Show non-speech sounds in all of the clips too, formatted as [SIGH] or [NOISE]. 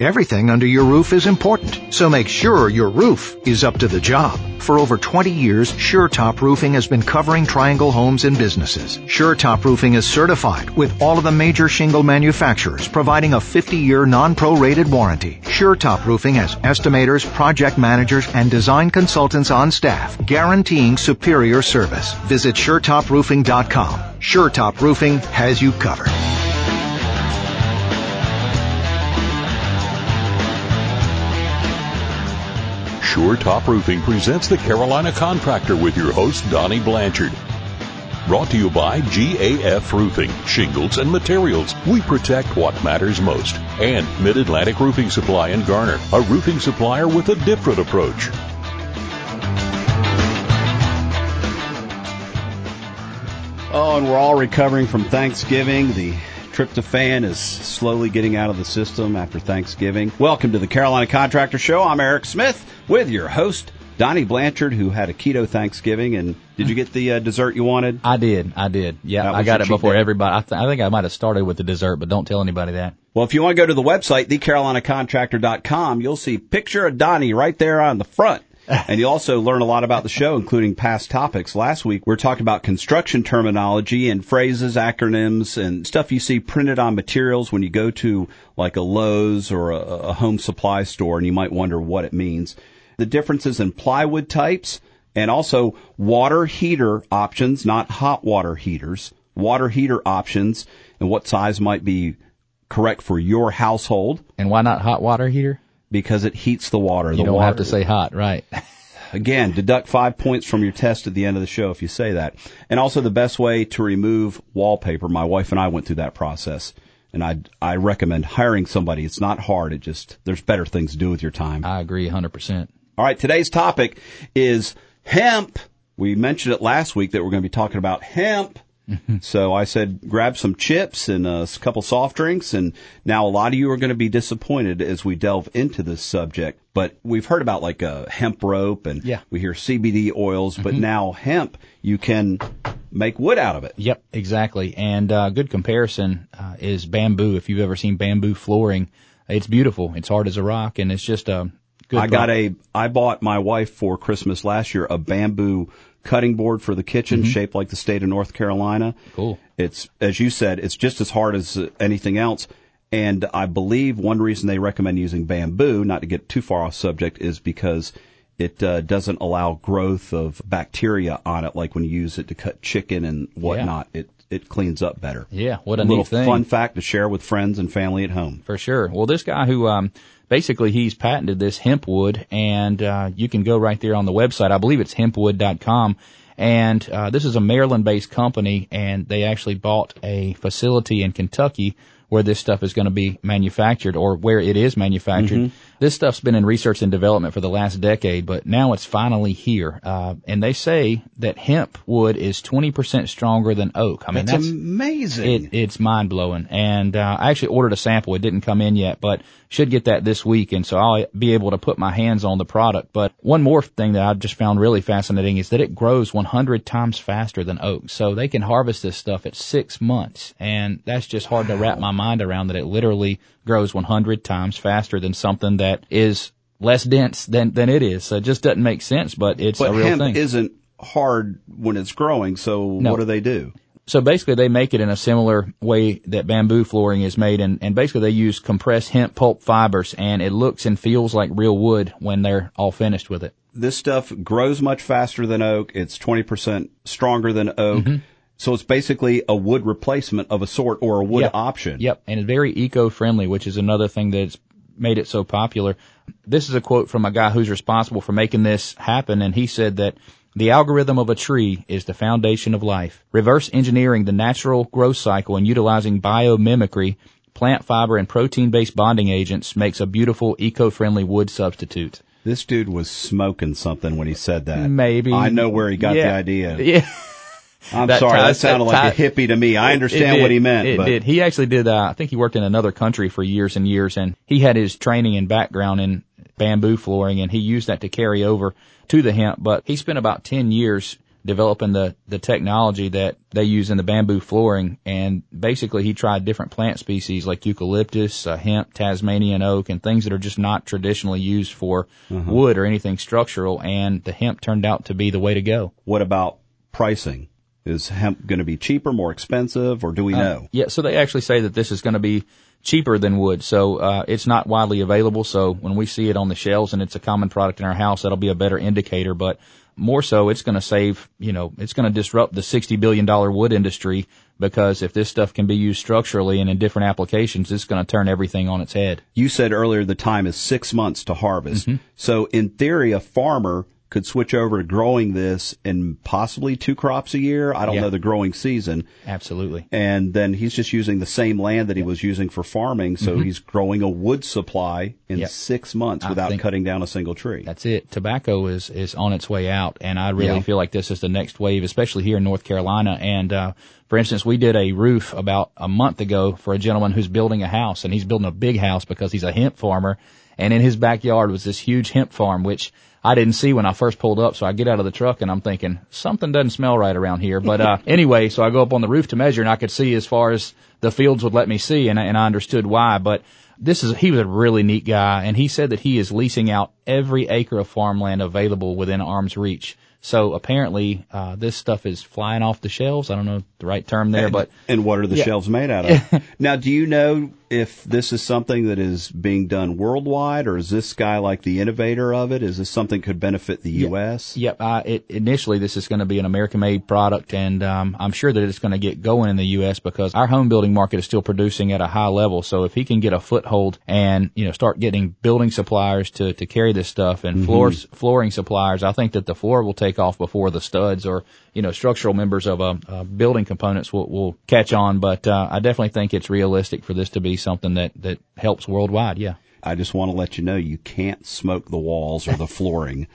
Everything under your roof is important, so make sure your roof is up to the job. For over 20 years, SureTop Roofing has been covering Triangle homes and businesses. SureTop Roofing is certified with all of the major shingle manufacturers, providing a 50-year non-prorated warranty. SureTop Roofing has estimators, project managers, and design consultants on staff, guaranteeing superior service. Visit SureTopRoofing.com. SureTop Roofing has you covered. Sure Top Roofing presents the Carolina Contractor with your host, Donnie Blanchard. Brought to you by GAF Roofing, Shingles and Materials. We protect what matters most. And Mid-Atlantic Roofing Supply in Garner, a roofing supplier with a different approach. Oh, and we're all recovering from Thanksgiving. The tryptophan is slowly getting out of the system after Thanksgiving. Welcome to the Carolina Contractor Show. I'm Eric Smith with your host, Donnie Blanchard, who had a keto Thanksgiving. And did you get the uh, dessert you wanted? I did. I did. Yeah, I got it before day. everybody. I, th- I think I might have started with the dessert, but don't tell anybody that. Well, if you want to go to the website, thecarolinacontractor.com, you'll see picture of Donnie right there on the front. [LAUGHS] and you'll also learn a lot about the show, including past topics. Last week, we are talking about construction terminology and phrases, acronyms, and stuff you see printed on materials when you go to like a Lowe's or a, a home supply store, and you might wonder what it means. The differences in plywood types and also water heater options, not hot water heaters, water heater options, and what size might be correct for your household And why not hot water heater? Because it heats the water. You the don't water, have to say hot, right? [LAUGHS] Again, deduct five points from your test at the end of the show if you say that. And also the best way to remove wallpaper. My wife and I went through that process. And I, I recommend hiring somebody. It's not hard. It just, there's better things to do with your time. I agree 100%. All right. Today's topic is hemp. We mentioned it last week that we're going to be talking about hemp. So I said, grab some chips and a couple soft drinks. And now a lot of you are going to be disappointed as we delve into this subject. But we've heard about like a hemp rope and Yeah. we hear CBD oils, but now hemp, you can make wood out of it. Yep, exactly. And uh, good comparison uh, is bamboo. If you've ever seen bamboo flooring, it's beautiful. It's hard as a rock, and it's just a good. I got a, I bought my wife for Christmas last year a bamboo cutting board for the kitchen shaped like the state of North Carolina. Cool. It's, as you said, it's just as hard as anything else. And I believe one reason they recommend using bamboo, not to get too far off subject, is because it uh, doesn't allow growth of bacteria on it, like when you use it to cut chicken and whatnot. It it cleans up better. Yeah, what a little neat thing. fun fact to share with friends and family at home. For sure. Well, this guy who, um, basically he's patented this hemp wood and, uh, you can go right there on the website. I believe it's hempwood.com. And, uh, this is a Maryland based company and they actually bought a facility in Kentucky where this stuff is going to be manufactured or where it is manufactured. This stuff's been in research and development for the last decade, but now it's finally here. Uh, and they say that hemp wood is 20% stronger than oak. I mean, That's, that's, amazing. it, it's mind blowing. And uh, I actually ordered a sample. It didn't come in yet, but should get that this week. And so I'll be able to put my hands on the product. But one more thing that I've just found really fascinating is that it grows 100 times faster than oak. So they can harvest this stuff at six months. And that's just hard to wrap my mind around that it literally grows 100 times faster than something that is less dense than, than it is. So it just doesn't make sense, but it's But a real hemp thing. isn't hard when it's growing. So No. what do they do? So basically they make it in a similar way that bamboo flooring is made and, and basically they use compressed hemp pulp fibers and it looks and feels like real wood when they're all finished with it. This stuff grows much faster than oak. It's twenty percent stronger than oak. Mm-hmm. So it's basically a wood replacement of a sort or a wood Yep. option. Yep. And it's very eco-friendly, which is another thing that's made it so popular. This is a quote from a guy who's responsible for making this happen. And he said that the algorithm of a tree is the foundation of life. Reverse engineering the natural growth cycle and utilizing biomimicry, plant fiber and protein-based bonding agents makes a beautiful eco-friendly wood substitute. This dude was smoking something when he said that. Maybe. I know where he got the idea. [LAUGHS] Yeah. I'm That sorry, that sounded like a hippie to me. I understand did. what he meant, It but did. He actually did. Uh, I think he worked in another country for years and years, and he had his training and background in bamboo flooring, and he used that to carry over to the hemp. But he spent about ten years developing the, the technology that they use in the bamboo flooring. And basically he tried different plant species like eucalyptus, uh, hemp, Tasmanian oak, and things that are just not traditionally used for Mm-hmm. wood or anything structural. And the hemp turned out to be the way to go. What about pricing? Is hemp going to be cheaper, more expensive, or do we know? Yeah, so they actually say that this is going to be cheaper than wood. So uh, it's not widely available. So when we see it on the shelves and it's a common product in our house, that'll be a better indicator. But more so, it's going to save. You know, it's going to disrupt the sixty billion dollar wood industry because if this stuff can be used structurally and in different applications, it's going to turn everything on its head. You said earlier the time is six months to harvest. So in theory, a farmer could switch over to growing this in possibly two crops a year. I don't Yeah. know the growing season. Absolutely. And then he's just using the same land that he was using for farming. So he's growing a wood supply in Yep. six months without cutting down a single tree. That's it. Tobacco is is on its way out, and I really Yeah. feel like this is the next wave, especially here in North Carolina. And uh, for instance, we did a roof about a month ago for a gentleman who's building a house, and he's building a big house because he's a hemp farmer. And in his backyard was this huge hemp farm, which I didn't see when I first pulled up. So I get out of the truck and I'm thinking something doesn't smell right around here. But uh, [LAUGHS] anyway, so I go up on the roof to measure, and I could see as far as the fields would let me see, and I, and I understood why. But this is he was a really neat guy, and he said that he is leasing out every acre of farmland available within arm's reach. So apparently, uh, this stuff is flying off the shelves. I don't know the right term there, but and what are the Yeah. shelves made out of? [LAUGHS] now, do you know if this is something that is being done worldwide, or is this guy like the innovator of it? Is this something could benefit the U.S.? Yep. Uh, it, initially, this is going to be an American-made product, and um, I'm sure that it's going to get going in the U.S. because our home building market is still producing at a high level. So if he can get a foothold and you know start getting building suppliers to to carry this stuff and floors flooring suppliers, I think that the floor will take off before the studs or you know structural members of a, a building components will, will catch on. But uh, I definitely think it's realistic for this to be something that that helps worldwide. Yeah. I just want to let you know you can't smoke the walls or the [LAUGHS] flooring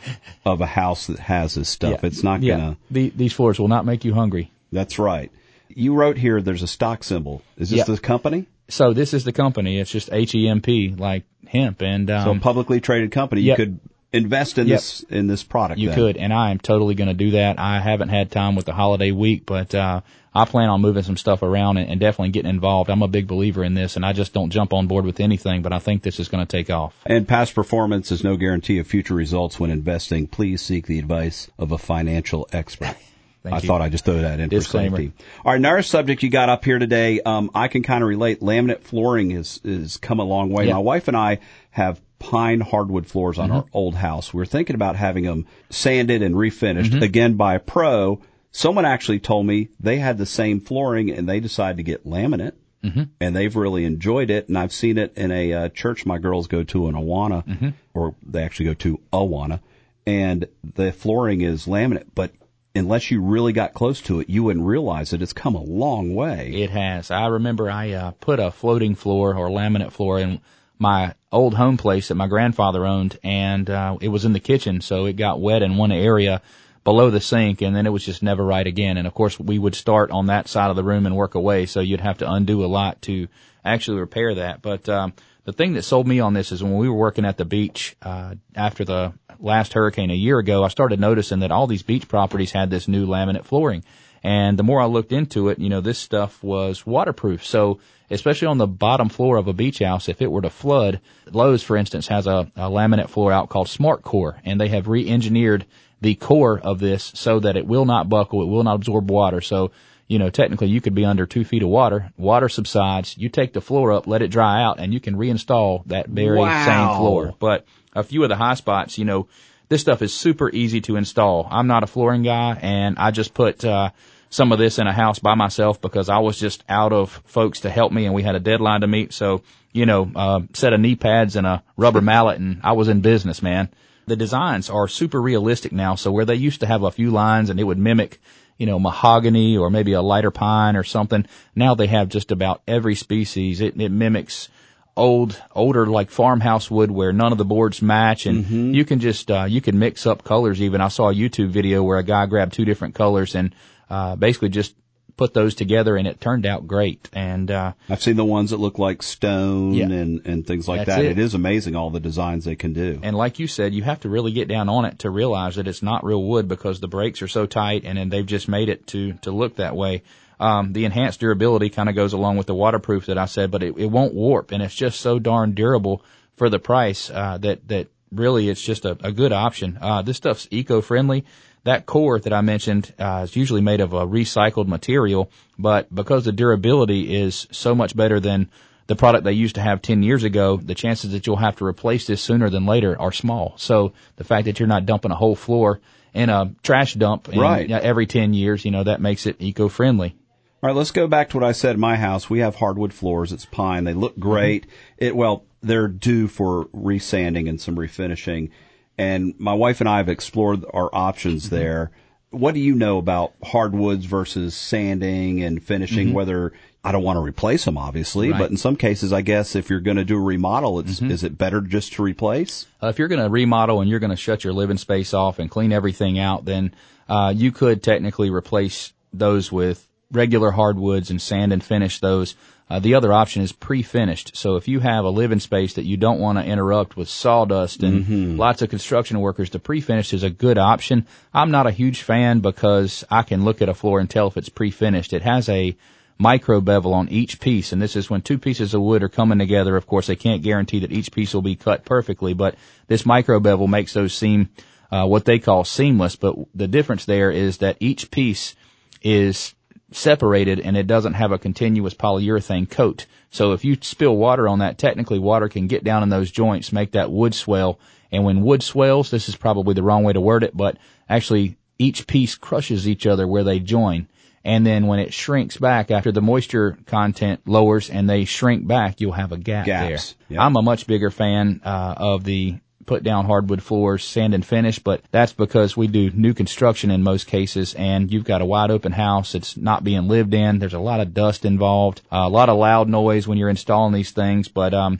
of a house that has this stuff. It's not Yeah. gonna. The, these floors will not make you hungry. That's right. You wrote here. There's a stock symbol. Is this Yep. the company? So this is the company. It's just H E M P, like hemp, and um, So a publicly traded company. You could invest in Yep. this in this product. you then. could, and I am totally going to do that. I haven't had time with the holiday week, but uh, I plan on moving some stuff around and, and definitely getting involved. I'm a big believer in this, and I just don't jump on board with anything, but I think this is going to take off. And past performance is no guarantee of future results when investing. Please seek the advice of a financial expert. [LAUGHS] Thank I you. thought I'd just throw that in Disclaimer. for safety. All right, another subject you got up here today. Um, I can kind of relate. Laminate flooring is is come a long way. Yeah. My wife and I have pine hardwood floors Mm-hmm. on our old house. We're thinking about having them sanded and refinished Mm-hmm. again by a pro. Someone actually told me they had the same flooring and they decided to get laminate. Mm-hmm. And they've really enjoyed it, and I've seen it in a uh, church my girls go to in Awana, Mm-hmm. or they actually go to Awana, and the flooring is laminate. But unless you really got close to it, you wouldn't realize that it's come a long way. It has. I remember I uh, put a floating floor or laminate floor in my old home place that my grandfather owned, and uh, it was in the kitchen, so it got wet in one area below the sink, and then it was just never right again. And of course, we would start on that side of the room and work away, so you'd have to undo a lot to actually repair that. But um, the thing that sold me on this is when we were working at the beach uh, after the last hurricane a year ago, I started noticing that all these beach properties had this new laminate flooring. And the more I looked into it, you know, this stuff was waterproof. So, especially on the bottom floor of a beach house, if it were to flood, Lowe's, for instance, has a, a laminate floor out called SmartCore, and they have re-engineered the core of this so that it will not buckle, it will not absorb water. So, you know, technically you could be under two feet of water, water subsides, you take the floor up, let it dry out, and you can reinstall that very Wow. same floor. But a few of the high spots, you know, this stuff is super easy to install. I'm not a flooring guy, and I just put uh, some of this in a house by myself because I was just out of folks to help me, and we had a deadline to meet. So, you know, uh, set of knee pads and a rubber mallet, and I was in business, man. The designs are super realistic now. So where they used to have a few lines and it would mimic, you know, mahogany or maybe a lighter pine or something, now they have just about every species. It, it mimics old, older like farmhouse wood where none of the boards match and you can just, uh, you can mix up colors even. I saw a YouTube video where a guy grabbed two different colors and, uh, basically just put those together and it turned out great. And, uh, I've seen the ones that look like stone Yeah. and, and things like that. it. it is amazing all the designs they can do. and like you said, you have to really get down on it to realize that it's not real wood because the brakes are so tight and then they've just made it to, to look that way. Um, the enhanced durability kind of goes along with the waterproof that I said, but it, it won't warp and it's just so darn durable for the price, uh, that, that really it's just a, a good option. Uh, this stuff's eco-friendly. That core that I mentioned uh, is usually made of a recycled material, but because the durability is so much better than the product they used to have 10 years ago, the chances that you'll have to replace this sooner than later are small. So the fact that you're not dumping a whole floor in a trash dump Right. you know, every 10 years, you know, that makes it eco-friendly. All right, let's go back to what I said in my house. We have hardwood floors. It's pine. They look great. It well, they're due for resanding and some refinishing. And my wife and I have explored our options there. What do you know about hardwoods versus sanding and finishing? Whether I don't want to replace them, obviously, Right. but in some cases, I guess if you're going to do a remodel, it's is it better just to replace? Uh, if you're going to remodel and you're going to shut your living space off and clean everything out, then uh, you could technically replace those with regular hardwoods and sand and finish those. Uh, the other option is pre-finished. So if you have a living space that you don't want to interrupt with sawdust and lots of construction workers, the pre-finished is a good option. I'm not a huge fan because I can look at a floor and tell if it's pre-finished. It has a micro bevel on each piece, and this is when two pieces of wood are coming together. Of course, they can't guarantee that each piece will be cut perfectly, but this micro bevel makes those seem uh, what they call seamless. But the difference there is that each piece is separated and it doesn't have a continuous polyurethane coat. So if you spill water on that, technically water can get down in those joints, make that wood swell. And when wood swells, this is probably the wrong way to word it, but actually each piece crushes each other where they join. And then when it shrinks back after the moisture content lowers and they shrink back, you'll have a gap Gaps, there. yep. I'm a much bigger fan uh, of the put down hardwood floors, sand and finish, but that's because we do new construction in most cases and you've got a wide open house. It's not being lived in. There's a lot of dust involved, a lot of loud noise when you're installing these things. But, um,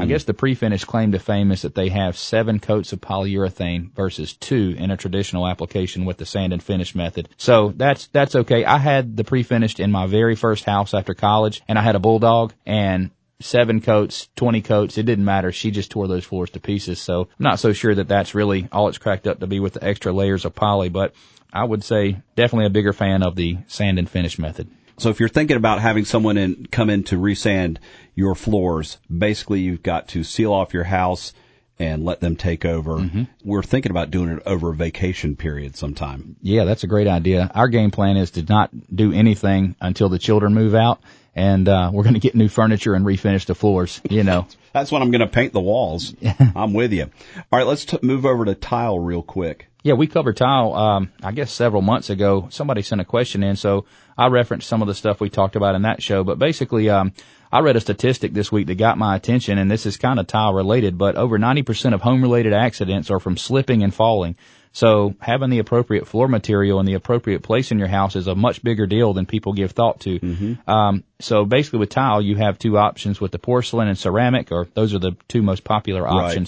I guess the pre-finish claim to fame is that they have seven coats of polyurethane versus two in a traditional application with the sand and finish method. So that's, that's okay. I had the pre-finished in my very first house after college and I had a bulldog and seven coats, 20 coats, it didn't matter. She just tore those floors to pieces. So I'm not so sure that that's really all it's cracked up to be with the extra layers of poly, but I would say definitely a bigger fan of the sand and finish method. So if you're thinking about having someone in come in to resand your floors, basically you've got to seal off your house and let them take over. Mm-hmm. We're thinking about doing it over a vacation period sometime. Yeah, that's a great idea. Our game plan is to not do anything until the children move out and, uh, we're going to get new furniture and refinish the floors, you know. [LAUGHS] That's when I'm going to paint the walls. I'm with you. All right, let's t- move over to tile real quick. Yeah, we covered tile, um, I guess several months ago. Somebody sent a question in, so I referenced some of the stuff we talked about in that show. But basically, um, I read a statistic this week that got my attention, and this is kind of tile related, but over 90% of home related accidents are from slipping and falling. So having the appropriate floor material in the appropriate place in your house is a much bigger deal than people give thought to. Um, so basically with tile, you have two options with the porcelain and ceramic, or those are the two most popular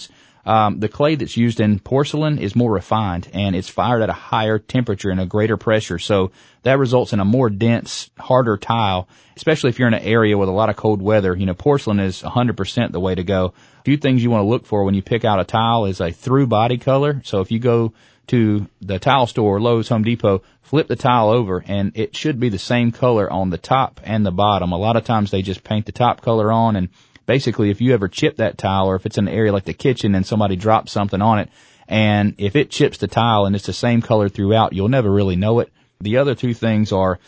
Right. Um, the clay that's used in porcelain is more refined and it's fired at a higher temperature and a greater pressure. So that results in a more dense, harder tile, especially if you're in an area with a lot of cold weather. You know, porcelain is 100% the way to go. A few things you want to look for when you pick out a tile is a through body color. So if you go to the tile store, Lowe's, Home Depot, flip the tile over and it should be the same color on the top and the bottom. A lot of times they just paint the top color on and basically if you ever chip that tile or if it's an area like the kitchen and somebody drops something on it and if it chips the tile and it's the same color throughout, you'll never really know it. The other two things are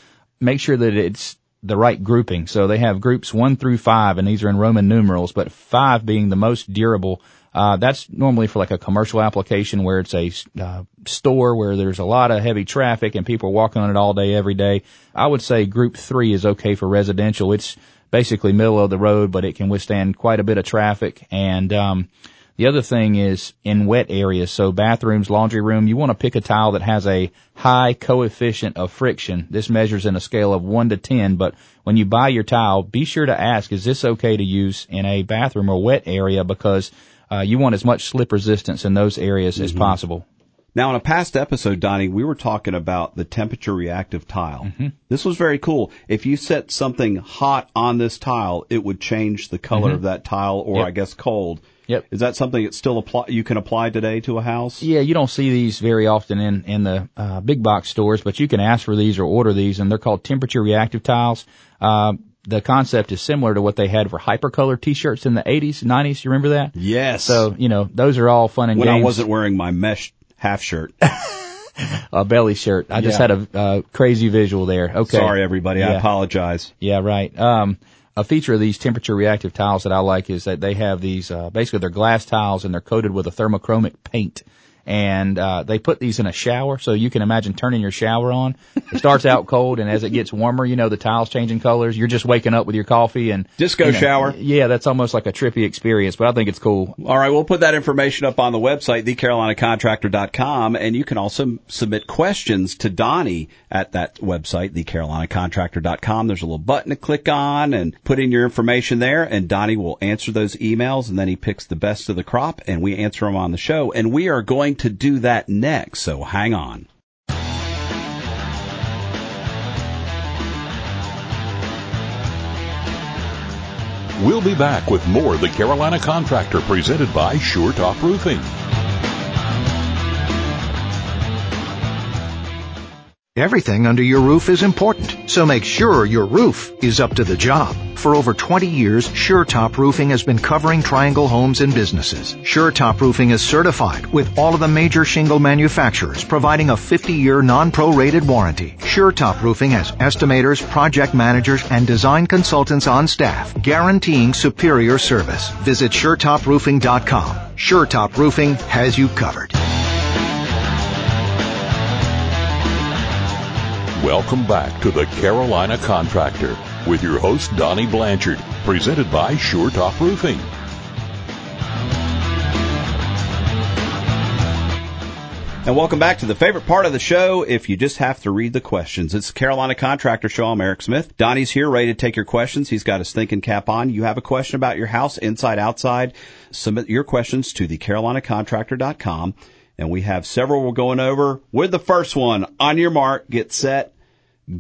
make sure that it's the right grouping. So they have groups one through five and these are in Roman numerals, but five being the most durable. Uh, that's normally for like a commercial application where it's a uh, store where there's a lot of heavy traffic and people are walking on it all day, every day. I would say group three is okay for residential. It's basically middle of the road, but it can withstand quite a bit of traffic. And, um, the other thing is in wet areas, so bathrooms, laundry room, you want to pick a tile that has a high coefficient of friction. This measures in a scale of 1 to 10, but when you buy your tile, be sure to ask, is this okay to use in a bathroom or wet area because uh, you want as much slip resistance in those areas as possible. Now, in a past episode, Donnie, we were talking about the temperature reactive tile. Mm-hmm. This was very cool. If you set something hot on this tile, it would change the color of that tile, or Mm-hmm. Yep. I guess cold. Yep. Is that something that still apply, you can apply today to a house? Yeah, you don't see these very often in in the uh, big box stores, but you can ask for these or order these, and they're called temperature reactive tiles. Uh, the concept is similar to what they had for hypercolor T-shirts in the 80s, 90s. You remember that? Yes. So you know those are all fun and when games. I wasn't wearing my mesh half shirt. a belly shirt. I just Yeah. had a uh, crazy visual there. Okay. Sorry, everybody. I apologize. Yeah, right. Um, a feature of these temperature reactive tiles that I like is that they have these, uh, basically they're glass tiles and they're coated with a thermochromic paint. And, uh, they put these in a shower, so you can imagine turning your shower on. It starts out cold and as it gets warmer, you know, the tiles changing colors. You're just waking up with your coffee and. Disco you know, shower. Yeah, that's almost like a trippy experience, but I think it's cool. All right, we'll put that information up on the website, thecarolinacontractor.com, and you can also submit questions to Donnie at that website, thecarolinacontractor.com. There's a little button to click on and put in your information there, and Donnie will answer those emails, and then he picks the best of the crop, and we answer them on the show. And we are going to do that next, so hang on. We'll be back with more of The Carolina Contractor presented by Sure Top Roofing. Everything under your roof is important, so make sure your roof is up to the job. For over 20 years, SureTop Roofing has been covering Triangle homes and businesses. SureTop Roofing is certified with all of the major shingle manufacturers, providing a 50-year non-prorated warranty. SureTop Roofing has estimators, project managers, and design consultants on staff, guaranteeing superior service. Visit SureTopRoofing.com. SureTop Roofing has you covered. Welcome back to The Carolina Contractor with your host, Donnie Blanchard, presented by Sure Top Roofing. And welcome back to the favorite part of the show. If you just have to read the questions, it's the Carolina Contractor Show. I'm Eric Smith. Donnie's here, ready to take your questions. He's got his thinking cap on. You have a question about your house, inside, outside. Submit your questions to the carolinacontractor.com. And we have several we're going over. With the first one, on your mark, get set,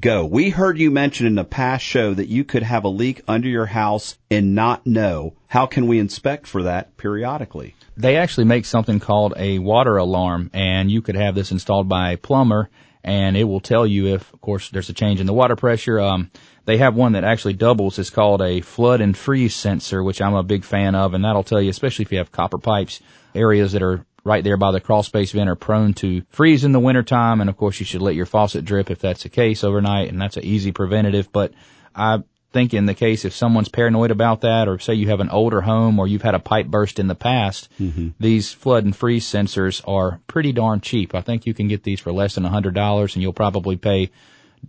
go. We heard you mention in the past show that you could have a leak under your house and not know. How can we inspect for that periodically? they actually make something called a water alarm and you could have this installed by a plumber and it will tell you if of course there's a change in the water pressure um they have one that actually doubles it's called a flood and freeze sensor which i'm a big fan of and that'll tell you especially if you have copper pipes areas that are right there by the crawl space vent are prone to freeze in the wintertime and of course you should let your faucet drip if that's the case overnight and that's an easy preventative but i think in the case if someone's paranoid about that or say you have an older home or you've had a pipe burst in the past, mm-hmm. these flood and freeze sensors are pretty darn cheap. I think you can get these for less than a hundred dollars and you'll probably pay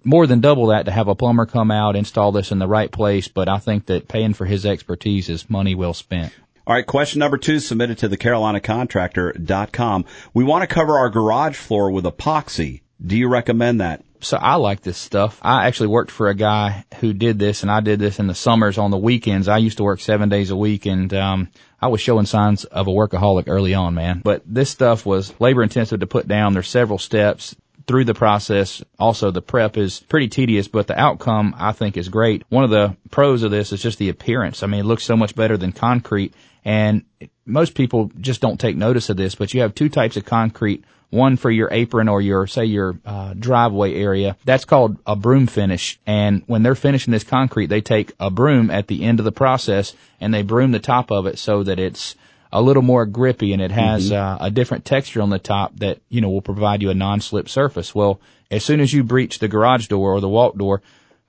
more than double that to have a plumber come out, install this in the right place, but I think that paying for his expertise is money well spent. All right, question number two submitted to the carolinacontractor.com. We want to cover our garage floor with epoxy. Do you recommend that? So I like this stuff. I actually worked for a guy who did this and I did this in the summers on the weekends. I used to work seven days a week and, um, I was showing signs of a workaholic early on, man. But this stuff was labor intensive to put down. There's several steps through the process. Also, the prep is pretty tedious, but the outcome I think is great. One of the pros of this is just the appearance. I mean, it looks so much better than concrete and most people just don't take notice of this, but you have two types of concrete. One for your apron or your, say, your uh, driveway area. That's called a broom finish. And when they're finishing this concrete, they take a broom at the end of the process and they broom the top of it so that it's a little more grippy and it has uh, a different texture on the top that, you know, will provide you a non-slip surface. Well, as soon as you breach the garage door or the walk door,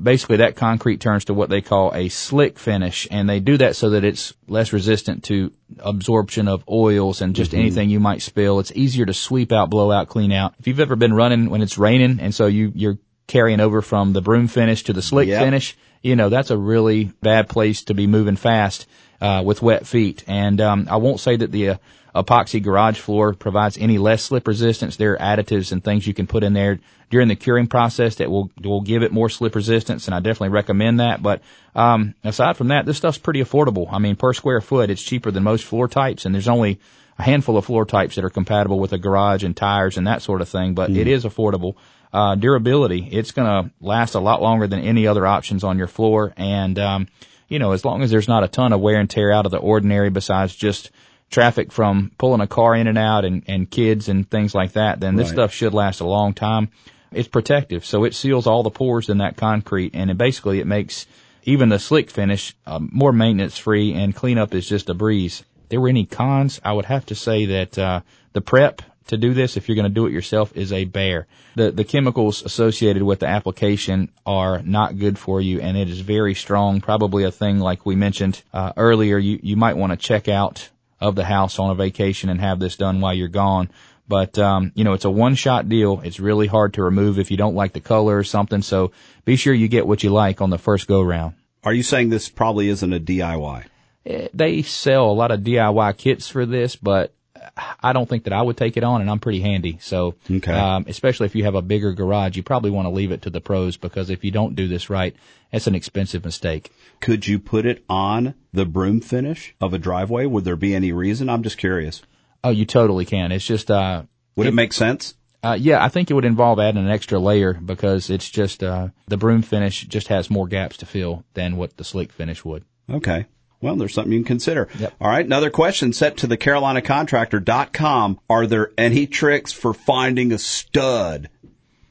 basically that concrete turns to what they call a slick finish and they do that so that it's less resistant to absorption of oils and just anything you might spill. It's easier to sweep out, blow out, clean out. If you've ever been running when it's raining and so you, you're carrying over from the broom finish to the slick Yep. finish, you know, that's a really bad place to be moving fast. Uh, with wet feet. And um, I won't say that the uh, epoxy garage floor provides any less slip resistance. There are additives and things you can put in there during the curing process that will will give it more slip resistance, and I definitely recommend that. But um, aside from that, this stuff's pretty affordable. I mean, per square foot, it's cheaper than most floor types, and there's only a handful of floor types that are compatible with a garage and tires and that sort of thing. But mm. it is affordable. Uh, durability, it's going to last a lot longer than any other options on your floor, and um, you know, as long as there's not a ton of wear and tear out of the ordinary besides just traffic from pulling a car in and out and, and kids and things like that, then this right. stuff should last a long time. It's protective, so it seals all the pores in that concrete, and it basically it makes even the slick finish uh, more maintenance free, and cleanup is just a breeze. If there were any cons, I would have to say that uh, the prep to do this, if you're going to do it yourself, is a bear. The the chemicals associated with the application are not good for you, and it is very strong. Probably a thing like we mentioned uh, earlier. You you might want to check out of the house on a vacation and have this done while you're gone. But um, you know, it's a one-shot deal. It's really hard to remove if you don't like the color or something. So be sure you get what you like on the first go round. Are you saying this probably isn't a DIY? Eh, they sell a lot of DIY kits for this, but I don't think that I would take it on, and I'm pretty handy. So, okay. um, especially if you have a bigger garage, you probably want to leave it to the pros because if you don't do this right, it's an expensive mistake. Could you put it on the broom finish of a driveway? Would there be any reason? I'm just curious. Oh, you totally can. It's just, uh, would it, it make sense? Uh, yeah, I think it would involve adding an extra layer because it's just, uh, the broom finish just has more gaps to fill than what the slick finish would. Okay. Well, there's something you can consider. Yep. All right. Another question set to the CarolinaContractor.com. Are there any tricks for finding a stud?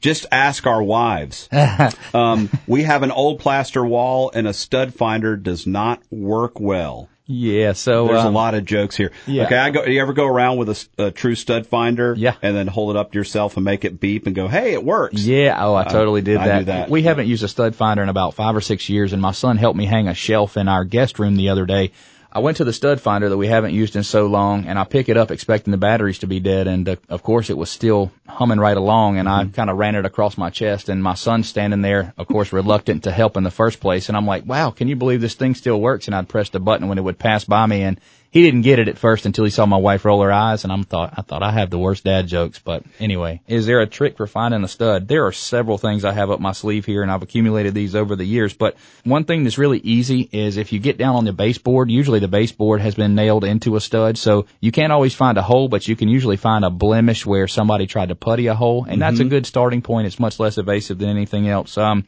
Just ask our wives. [LAUGHS] um, we have an old plaster wall and a stud finder does not work well. Yeah, so there's um, a lot of jokes here. Yeah. Okay, I go. You ever go around with a, a, true stud finder? Yeah. And then hold it up to yourself and make it beep and go, "Hey, it works." Yeah. Oh, I totally did uh, that. that. We haven't used a stud finder in about five or six years, and my son helped me hang a shelf in our guest room the other day I went to the stud finder that we haven't used in so long and I pick it up expecting the batteries to be dead and uh, of course it was still humming right along and mm-hmm. I kind of ran it across my chest and my son's standing there of course reluctant to help in the first place and I'm like, wow, can you believe this thing still works? And I'd press the button when it would pass by me and he didn't get it at first until he saw my wife roll her eyes, and I'm thought I thought I have the worst dad jokes. But anyway, is there a trick for finding a stud? There are several things I have up my sleeve here, and I've accumulated these over the years. But one thing that's really easy is if you get down on the baseboard. Usually the baseboard has been nailed into a stud, so you can't always find a hole, but you can usually find a blemish where somebody tried to putty a hole, and mm-hmm. that's a mm-hmm. good starting point. It's much less evasive than anything else. Um,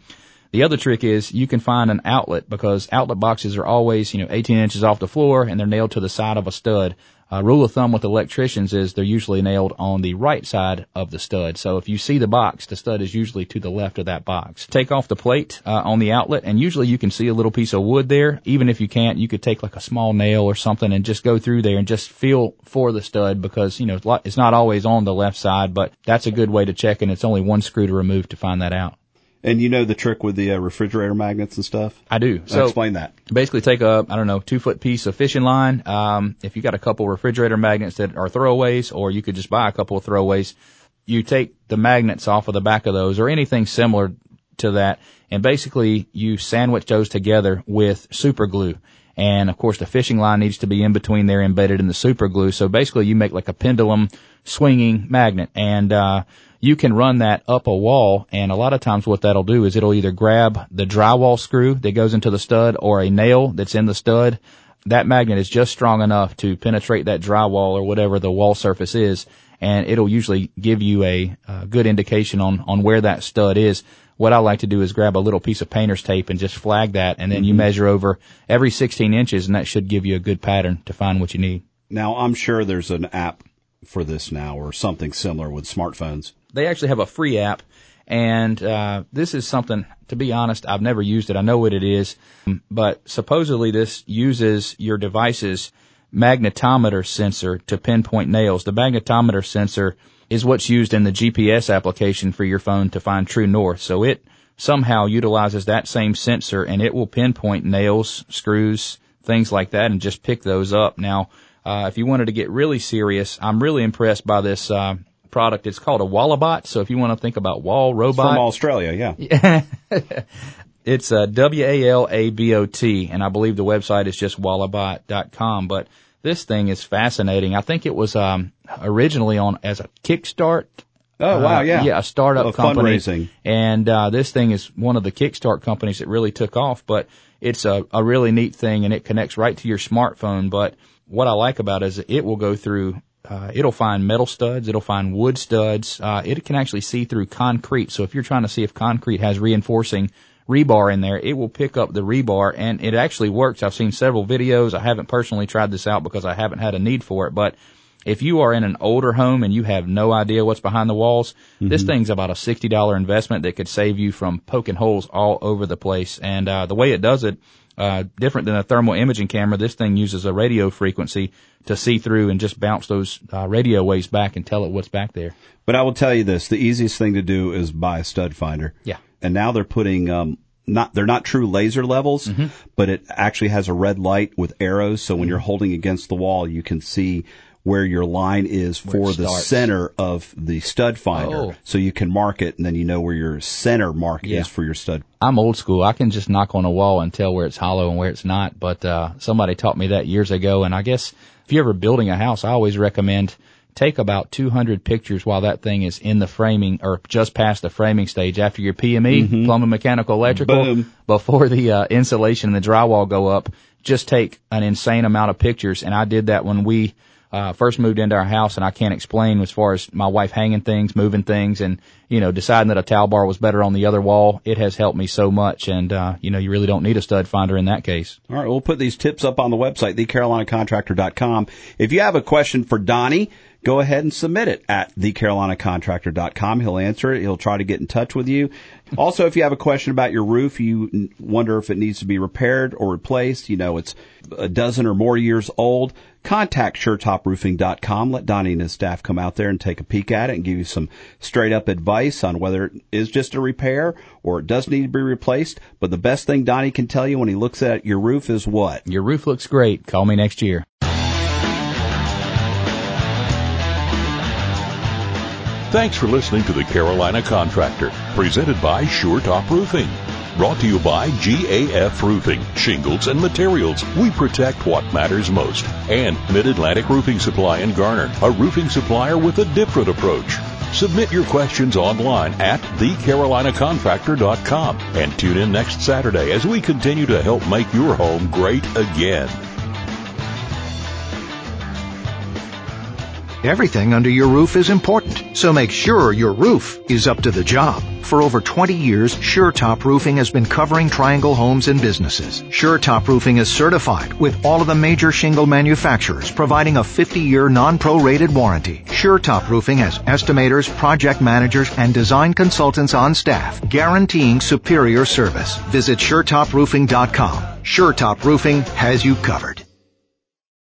the other trick is you can find an outlet because outlet boxes are always, you know, 18 inches off the floor and they're nailed to the side of a stud. Uh, rule of thumb with electricians is they're usually nailed on the right side of the stud. So if you see the box, the stud is usually to the left of that box. Take off the plate uh, on the outlet, and usually you can see a little piece of wood there. Even if you can't, you could take like a small nail or something and just go through there and just feel for the stud because you know it's not always on the left side, but that's a good way to check, and it's only one screw to remove to find that out. And you know the trick with the uh, refrigerator magnets and stuff? I do. So explain that. Basically take a, I don't know, two foot piece of fishing line. Um, if you got a couple refrigerator magnets that are throwaways, or you could just buy a couple of throwaways, you take the magnets off of the back of those or anything similar to that, and basically you sandwich those together with super glue. And of course the fishing line needs to be in between there embedded in the super glue. So basically you make like a pendulum swinging magnet and, uh, you can run that up a wall and a lot of times what that'll do is it'll either grab the drywall screw that goes into the stud or a nail that's in the stud. That magnet is just strong enough to penetrate that drywall or whatever the wall surface is and it'll usually give you a, a good indication on, on where that stud is. What I like to do is grab a little piece of painter's tape and just flag that and then mm-hmm. you measure over every 16 inches and that should give you a good pattern to find what you need. Now I'm sure there's an app for this now or something similar with smartphones they actually have a free app, and uh, this is something. To be honest, I've never used it. I know what it is, but supposedly this uses your device's magnetometer sensor to pinpoint nails. The magnetometer sensor is what's used in the GPS application for your phone to find true north. So it somehow utilizes that same sensor and it will pinpoint nails, screws, things like that and just pick those up. Now, uh, if you wanted to get really serious, I'm really impressed by this, uh, product. It's called a Walabot. So if you want to think about wall robot from Australia, yeah. [LAUGHS] It's uh, W-A-L-A-B-O-T, and I believe the website is just walabot.com. But this thing is fascinating. I think it was um, originally on as a Kickstart. Oh wow, uh, yeah, yeah, a startup Well, company, fundraising. and uh, this thing is one of the Kickstart companies that really took off. But it's a, a really neat thing, and it connects right to your smartphone. But what I like about it is it will go through. Uh, it'll find metal studs. It'll find wood studs. Uh, it can actually see through concrete. So if you're trying to see if concrete has reinforcing rebar in there, it will pick up the rebar and it actually works. I've seen several videos. I haven't personally tried this out because I haven't had a need for it, but if you are in an older home and you have no idea what's behind the walls, this thing's about a $60 investment that could save you from poking holes all over the place. And, uh, the way it does it, uh, different than a thermal imaging camera, this thing uses a radio frequency to see through and just bounce those uh, radio waves back and tell it what's back there. But I will tell you this: the easiest thing to do is buy a stud finder. Yeah. And now they're putting um, not they're not true laser levels, Mm-hmm. but it actually has a red light with arrows. So when you're holding against the wall, you can see where your line is for the starts. center of the stud finder. Oh. So you can mark it, and then you know where your center mark Yeah. is for your stud. I'm old school. I can just knock on a wall and tell where it's hollow and where it's not. But uh, somebody taught me that years ago. And I guess if you're ever building a house, I always recommend take about 200 pictures while that thing is in the framing or just past the framing stage after your PME, plumbing, mechanical, electrical, Boom. before the uh, insulation and the drywall go up. Just take an insane amount of pictures. And I did that when we uh, first moved into our house and I can't explain as far as my wife hanging things, moving things and, you know, deciding that a towel bar was better on the other wall. It has helped me so much. And, uh, you know, you really don't need a stud finder in that case. All right, we'll put these tips up on the website, thecarolinacontractor.com. If you have a question for Donnie, go ahead and submit it at thecarolinacontractor.com. He'll answer it. He'll try to get in touch with you. Also, if you have a question about your roof, you wonder if it needs to be repaired or replaced, you know, it's a dozen or more years old, contact suretoproofing.com. Let Donnie and his staff come out there and take a peek at it and give you some straight up advice on whether it is just a repair or it does need to be replaced. But the best thing Donnie can tell you when he looks at your roof is what? Your roof looks great. Call me next year. Thanks for listening to the Carolina Contractor, presented by Sure Top Roofing. Brought to you by GAF Roofing, Shingles and Materials. We protect what matters most. And Mid-Atlantic Roofing Supply in Garner, a roofing supplier with a different approach. Submit your questions online at thecarolinacontractor.com and tune in next Saturday as we continue to help make your home great again. Everything under your roof is important, so make sure your roof is up to the job. For over 20 years, SureTop Roofing has been covering Triangle homes and businesses. SureTop Roofing is certified with all of the major shingle manufacturers, providing a 50-year non-prorated warranty. SureTop Roofing has estimators, project managers, and design consultants on staff, guaranteeing superior service. Visit SureTopRoofing.com. SureTop Roofing has you covered.